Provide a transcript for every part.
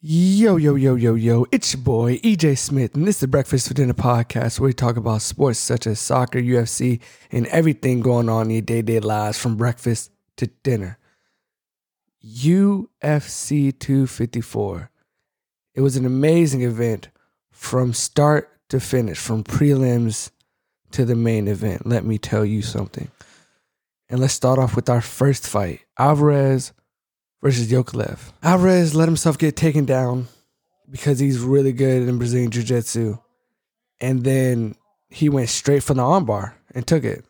Yo, yo, yo, yo, yo, it's your boy, EJ Smith, and this is the Breakfast for Dinner podcast where we talk about sports such as soccer, UFC, and everything going on in your day to day lives from breakfast to dinner. UFC 254. It was an amazing event from start to finish, from prelims to the main event. Let me tell you something. And let's start off with our first fight Alvarez versus Yakovlev. Alvarez let himself get taken down because he's really good in Brazilian Jiu Jitsu. And then he went straight for the armbar and took it.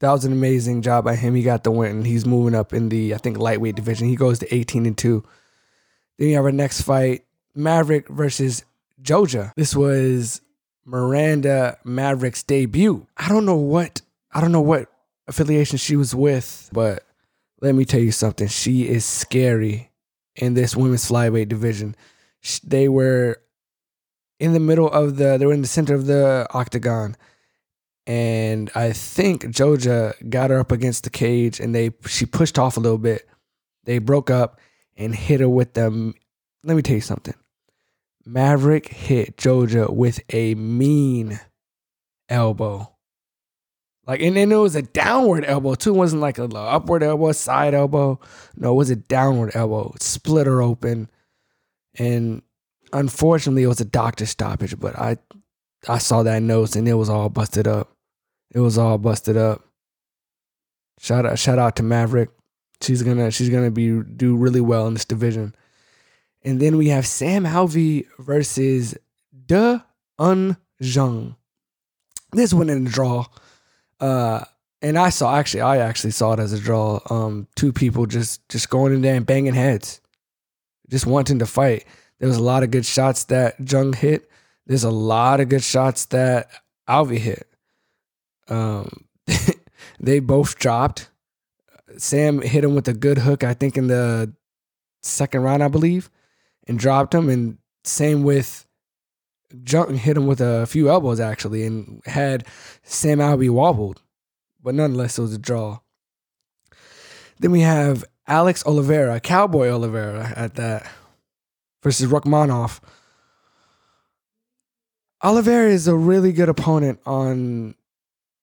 That was an amazing job by him. He got the win. He's moving up in the, I think, lightweight division. He goes to 18 and 2. Then you have our next fight Maverick versus Jojua. This was Miranda Maverick's debut. I don't know what, I don't know what affiliation she was with, but let me tell you something. She is scary in this women's flyweight division. They were in the middle of the, they were in the center of the octagon. And I think Jojua got her up against the cage and they, she pushed off a little bit. They broke up and hit her with them. Let me tell you something. Maverick hit Jojua with a mean elbow. Like, and then it was a downward elbow too. It wasn't like a upward elbow, side elbow. No, it was a downward elbow. It split her open. And unfortunately, it was a doctor stoppage, but I I saw that nose, and it was all busted up. It was all busted up. Shout out, shout out to Maverick. She's gonna she's gonna be do really well in this division. And then we have Sam Alvey versus Da Un Jung. This one in a draw. Uh, and I saw actually, I actually saw it as a draw. Um, two people just just going in there and banging heads, just wanting to fight. There was a lot of good shots that Jung hit. There's a lot of good shots that Alvey hit. Um, they both dropped. Sam hit him with a good hook, I think, in the second round, I believe, and dropped him. And same with Jung hit him with a few elbows actually, and had Sam Alvey wobbled, but nonetheless it was a draw. Then we have Alex Oliveira, Cowboy Oliveira, at that versus Rakhmonov. Oliveira is a really good opponent on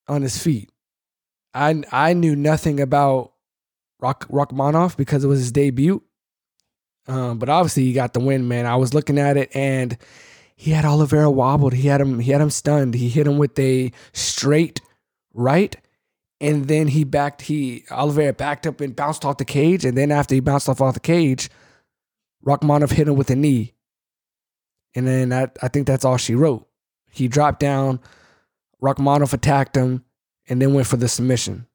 on his feet. I I knew nothing about Rock because it was his debut. Um, but obviously he got the win, man. I was looking at it and he had Oliveira wobbled. He had him he had him stunned. He hit him with a straight right. And then he backed he Oliveira backed up and bounced off the cage. And then after he bounced off off the cage, Rakhmonov hit him with a knee. And then that, I think that's all she wrote. He dropped down, Rakhmonov attacked him, and then went for the submission.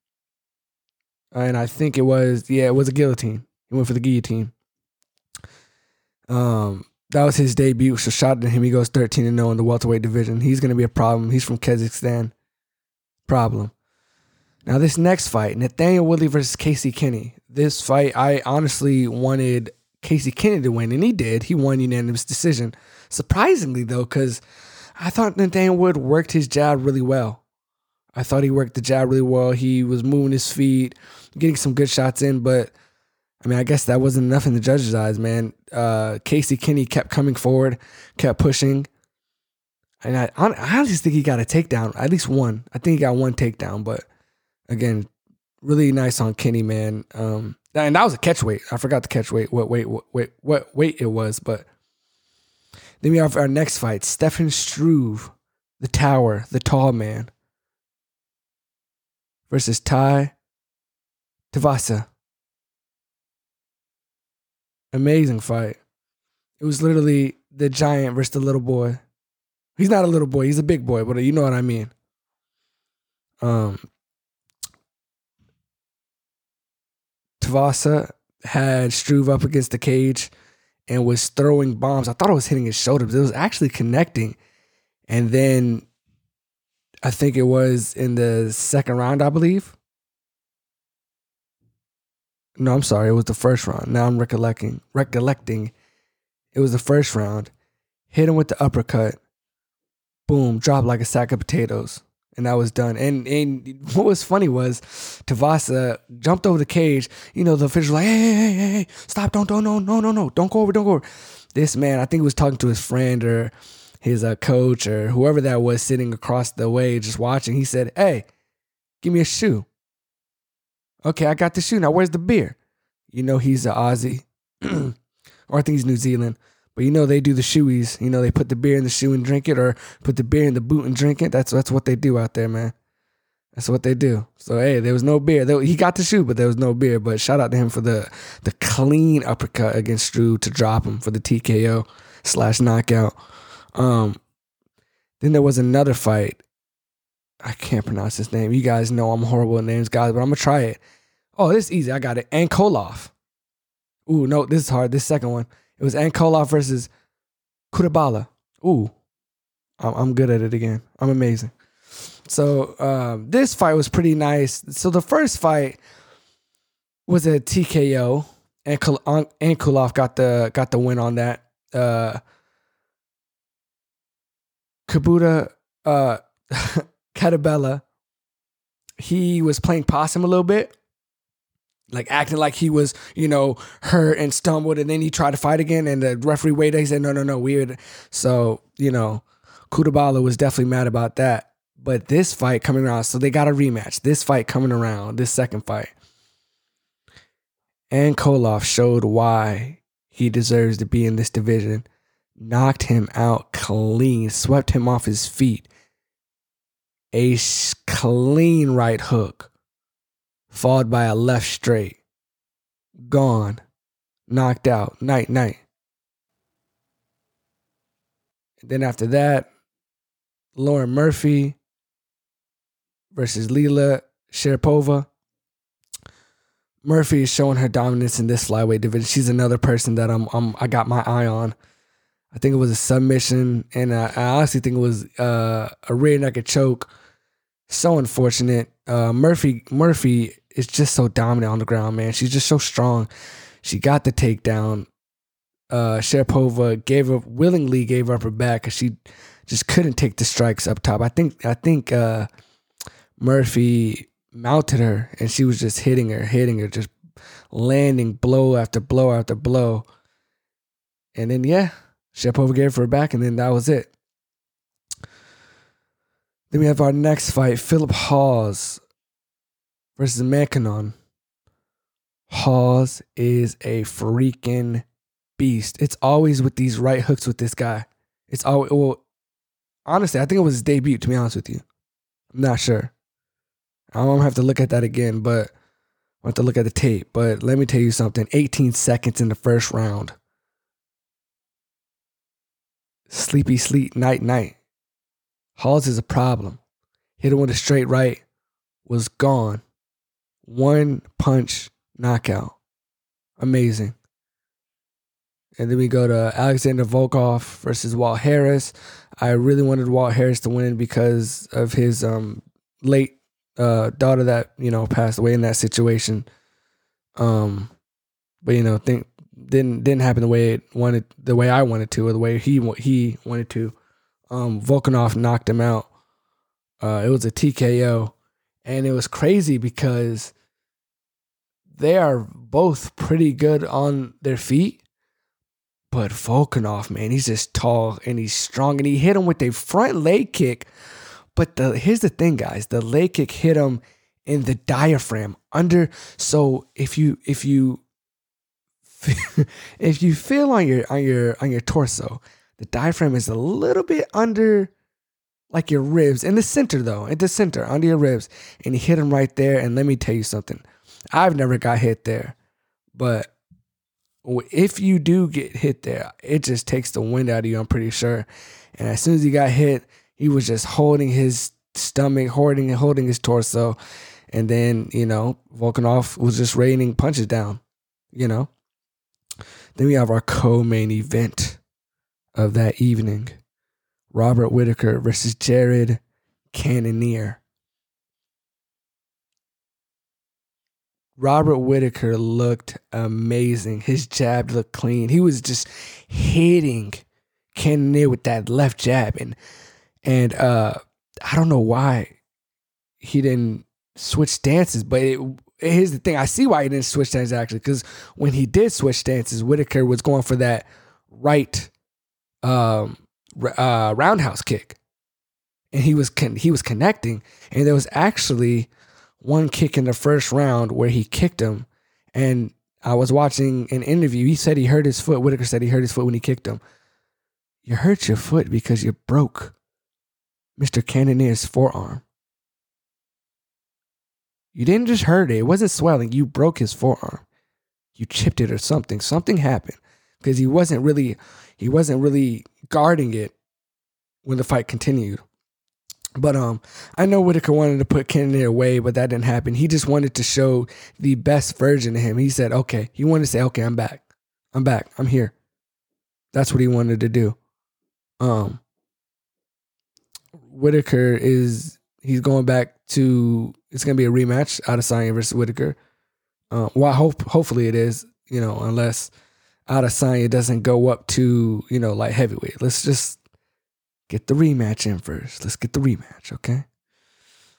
And I think it was, yeah, it was a guillotine. He went for the guillotine. Um, that was his debut. So shot at him. He goes 13 and 0 in the welterweight division. He's going to be a problem. He's from Kazakhstan. Problem. Now this next fight, Nathaniel Woodley versus Casey Kenney. This fight, I honestly wanted Casey Kenney to win, and he did. He won unanimous decision. Surprisingly though, because I thought Nathaniel Wood worked his jab really well. I thought he worked the jab really well. He was moving his feet, getting some good shots in, but I mean, I guess that wasn't enough in the judges' eyes, man. Uh, Casey Kenney kept coming forward, kept pushing. And I, I just think he got a takedown, at least one. I think he got one takedown, but again, really nice on Kenney, man. Um, and that was a catch weight. I forgot the catch weight, what weight, what weight, what weight it was. But then we have our next fight: Stefan Struve, the Tower, the tall man, versus Tai Tuivasa amazing fight. It was literally the giant versus the little boy. He's not a little boy, he's a big boy, but you know what I mean. Um Tuivasa had Struve up against the cage and was throwing bombs. I thought it was hitting his shoulders. It was actually connecting. And then I think it was in the second round, I believe. No, I'm sorry. It was the first round. Now I'm recollecting. Recollecting. It was the first round. Hit him with the uppercut. Boom. Dropped like a sack of potatoes. And that was done. And and what was funny was Tavasa jumped over the cage. You know, the official like, hey, hey, hey, hey, stop, don't, don't, no, no, no, no, don't go over, don't go over. this man, I think he was talking to his friend or his uh, coach or whoever that was sitting across the way just watching. He said, Hey, give me a shoe. Okay, I got the shoe. Now, where's the beer? You know, he's an Aussie, or I think he's New Zealand. But you know, they do the shoeies. You know, they put the beer in the shoe and drink it, or put the beer in the boot and drink it. That's that's what they do out there, man. That's what they do. So hey, there was no beer. There, he got the shoe, but there was no beer. But shout out to him for the the clean uppercut against Drew to drop him for the TKO slash knockout. Um, then there was another fight. I can't pronounce his name. You guys know I'm horrible at names, guys, but I'm gonna try it. Oh, this is easy. I got it. Ankalaev. Ooh, no, this is hard. This second one. It was Ankalaev versus Kurabala. Ooh, I'm, good at it again. I'm amazing. So um, this fight was pretty nice. So the first fight was a TKO, and got the got the win on that. Uh, Kabuta uh, Catabella, he was playing possum a little bit, like acting like he was, you know, hurt and stumbled, and then he tried to fight again, and the referee waited. He said, "No, no, no, weird." So you know, Kutabala was definitely mad about that. But this fight coming around, so they got a rematch. This fight coming around, this second fight, and Koloff showed why he deserves to be in this division. Knocked him out clean, swept him off his feet. A clean right hook followed by a left straight. Gone. Knocked out. Night, night. And then after that, Lauren Murphy versus Lila Sharipova. Murphy is showing her dominance in this flyweight division. She's another person that I'm, I'm I got my eye on. I think it was a submission, and I, I honestly think it was uh, a rear naked choke. So unfortunate. Uh, Murphy Murphy is just so dominant on the ground, man. She's just so strong. She got the takedown. Uh, Sharipova gave up willingly gave up her back because she just couldn't take the strikes up top. I think I think uh, Murphy mounted her and she was just hitting her, hitting her, just landing blow after blow after blow. And then yeah, Sharipova gave her back, and then that was it. Then we have our next fight, Philip Hawes versus Mankanon. Hawes is a freaking beast. It's always with these right hooks with this guy. It's always well. Honestly, I think it was his debut. To be honest with you, I'm not sure. I don't have to look at that again, but I have to look at the tape. But let me tell you something. 18 seconds in the first round. Sleepy sleep night night. Hawes is a problem. Hit him with a straight right, was gone one punch knockout. Amazing. And then we go to Alexander Volkov versus Walt Harris. I really wanted Walt Harris to win because of his um, late uh, daughter that you know passed away in that situation. Um, but you know, think didn't didn't happen the way it wanted, the way I wanted to, or the way he he wanted to. Um, Volkanov knocked him out. Uh, it was a TKO, and it was crazy because they are both pretty good on their feet. But Volkanov, man, he's just tall and he's strong, and he hit him with a front leg kick. But the here's the thing, guys: the leg kick hit him in the diaphragm under. So if you if you if you feel on your on your on your torso, the diaphragm is a little bit under like your ribs in the center though, in the center under your ribs, and he hit him right there. And let me tell you something. I've never got hit there, but if you do get hit there, it just takes the wind out of you. I'm pretty sure. And as soon as he got hit, he was just holding his stomach, holding and holding his torso, and then you know Volkanov was just raining punches down. You know. Then we have our co-main event of that evening: Robert Whitaker versus Jared Cannonier. Robert Whitaker looked amazing. His jab looked clean. He was just hitting Cannonier with that left jab, and and uh, I don't know why he didn't switch stances, but it, here's the thing: I see why he didn't switch stances actually, because when he did switch stances, Whitaker was going for that right um, uh, roundhouse kick, and he was con- he was connecting, and there was actually one kick in the first round where he kicked him, and I was watching an interview. He said he hurt his foot. Whitaker said he hurt his foot when he kicked him. You hurt your foot because you broke Mr. Cannonier's forearm. You didn't just hurt it. It wasn't swelling. You broke his forearm. You chipped it or something. Something happened because he wasn't really he wasn't really guarding it when the fight continued. But um, I know Whitaker wanted to put Kennedy away, but that didn't happen. He just wanted to show the best version of him. He said, "Okay." He wanted to say, "Okay, I'm back. I'm back. I'm here." That's what he wanted to do. Um, Whitaker is he's going back to. It's gonna be a rematch, out of Adesanya versus Whitaker. Uh, well, hope hopefully it is. You know, unless Adesanya doesn't go up to you know like heavyweight. Let's just get the rematch in first. Let's get the rematch, okay?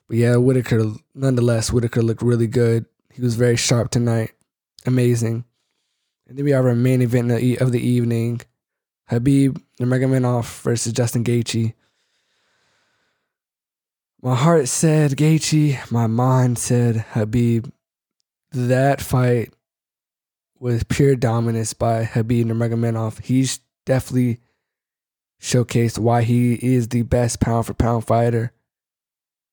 But yeah, Whitaker, nonetheless, Whitaker looked really good. He was very sharp tonight. Amazing. And then we have our main event of the evening Khabib Nurmagomedov versus Justin Gaethje. My heart said Gaethje. My mind said Habib. That fight was pure dominance by Khabib Nurmagomedov. He's definitely showcased why he is the best pound for pound fighter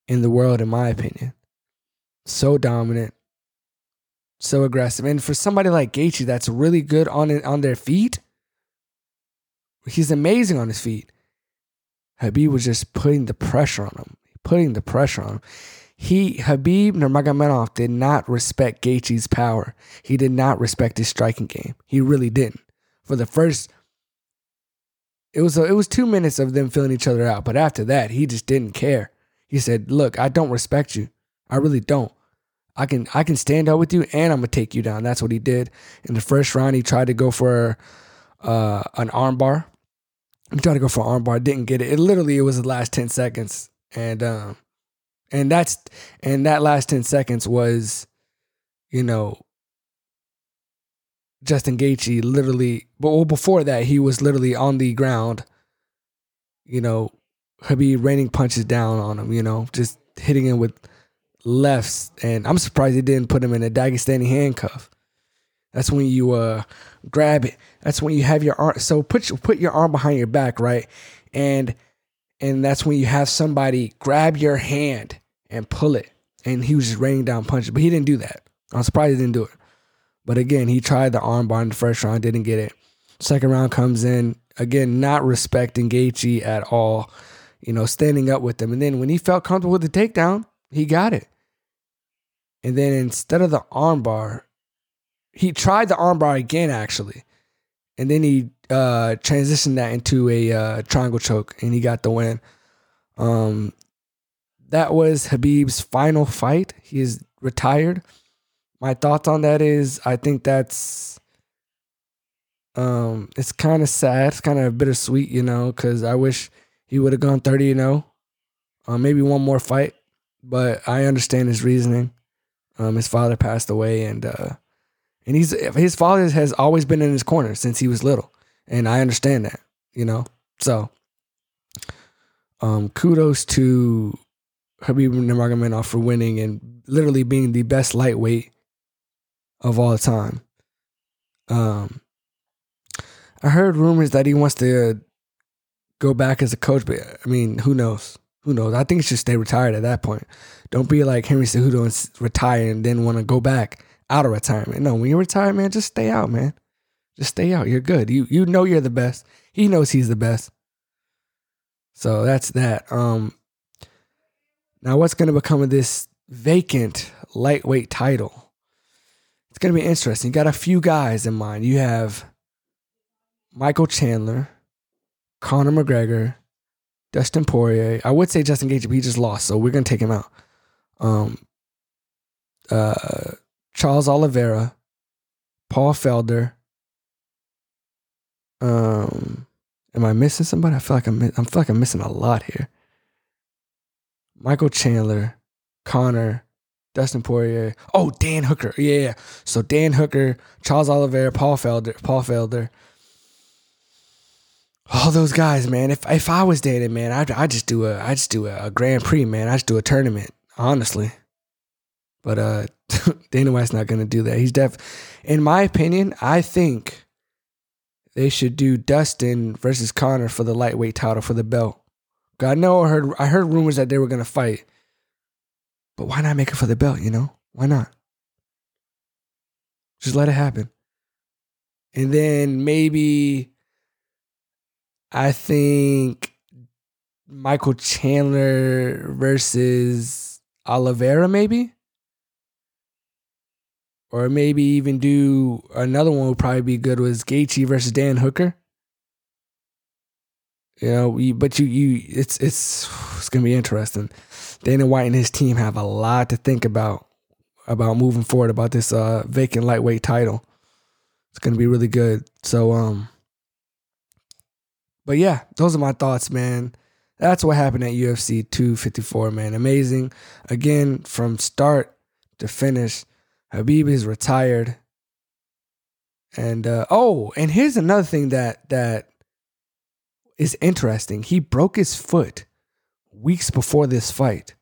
in the world, in my opinion. So dominant, so aggressive, and for somebody like Gaethje that's really good on on their feet, he's amazing on his feet. Habib was just putting the pressure on him, putting the pressure on him. He Habib Nurmagomedov did not respect Gaethje's power. He did not respect his striking game. He really didn't. For the first it was a, it was two minutes of them filling each other out. But after that, he just didn't care. He said, "Look, I don't respect you. I really don't. I can I can stand up with you, and I'm gonna take you down." That's what he did in the first round. He tried to go for uh, an armbar. He tried to go for an armbar, didn't get it. It literally it was the last ten seconds, and um, and that's and that last ten seconds was, you know, Justin Gaethje literally, but well, before that, he was literally on the ground, you know, Khabib raining punches down on him, you know, just hitting him with lefts. And I'm surprised he didn't put him in a Dagestani handcuff. That's when you uh grab it. That's when you have your arm. So put put your arm behind your back, right? And and that's when you have somebody grab your hand and pull it. And he was just raining down punches, but he didn't do that. I'm surprised he didn't do it. But again, he tried the armbar in the first round, didn't get it. Second round comes in, again, not respecting Gaethje at all, you know, standing up with him. And then when he felt comfortable with the takedown, he got it. And then instead of the armbar, he tried the armbar again, actually. And then he uh, transitioned that into a uh, triangle choke and he got the win. Um, that was Habib's final fight. He is retired my thoughts on that is I think that's um it's kind of sad, it's kind of bittersweet, you know, cuz I wish he would have gone 30 you know. Uh, maybe one more fight, but I understand his reasoning. Um his father passed away and uh and he's his father has always been in his corner since he was little, and I understand that, you know. So um kudos to Khabib Nurmagomedov for winning and literally being the best lightweight of all time. Um, I heard rumors that he wants to go back as a coach, but I mean, who knows? Who knows? I think he should stay retired at that point. Don't be like Henry Cejudo and retire and then want to go back out of retirement. No, when you retire, man, just stay out, man. Just stay out. You're good. You you know you're the best. He knows he's the best. So that's that. Um now what's gonna become of this vacant lightweight title? it's going to be interesting. You got a few guys in mind. You have Michael Chandler, Conor McGregor, Dustin Poirier. I would say Justin Gaethje, but he just lost, so we're going to take him out. Um, uh, Charles Oliveira, Paul Felder. Um, am I missing somebody? I feel like I'm. I feel like I'm missing a lot here. Michael Chandler, Connor, Dustin Poirier. Oh, Dan Hooker. Yeah. So Dan Hooker, Charles Oliveira, Paul Felder, Paul Felder. All those guys, man. If if I was dating, man, I'd I just do a I just do a, a Grand Prix, man. I just do a tournament, honestly. But uh, Dana White's not gonna do that. He's deaf. In my opinion, I think they should do Dustin versus Connor for the lightweight title for the belt. I know I heard I heard rumors that they were gonna fight, but why not make it for the belt? You know why not? Just let it happen, and then maybe I think Michael Chandler versus Oliveira, maybe. Or maybe even do another one would probably be good was Gaethje versus Dan Hooker. You know, but you you it's it's it's gonna be interesting. Dana White and his team have a lot to think about about moving forward about this uh, vacant lightweight title. It's gonna be really good. So um, but yeah, those are my thoughts, man. That's what happened at UFC 254, man. Amazing. Again, from start to finish, Khabib is retired. And uh, oh, and here's another thing that that is interesting. He broke his foot weeks before this fight.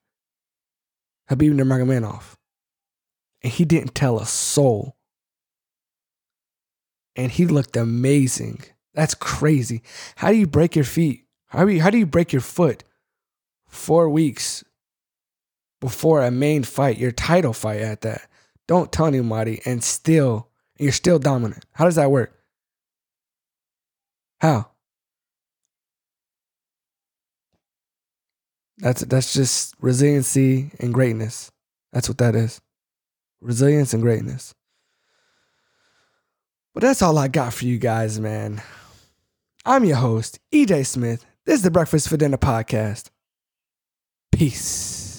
Khabib Nurmagomedov. And he didn't tell a soul. And he looked amazing. That's crazy. How do you break your feet? How do you, how do you break your foot four weeks before a main fight, your title fight at that? Don't tell anybody and still, you're still dominant. How does that work? How? That's that's just resiliency and greatness. That's what that is. Resilience and greatness. But that's all I got for you guys, man. I'm your host, EJ Smith. This is the Breakfast for Dinner podcast. Peace.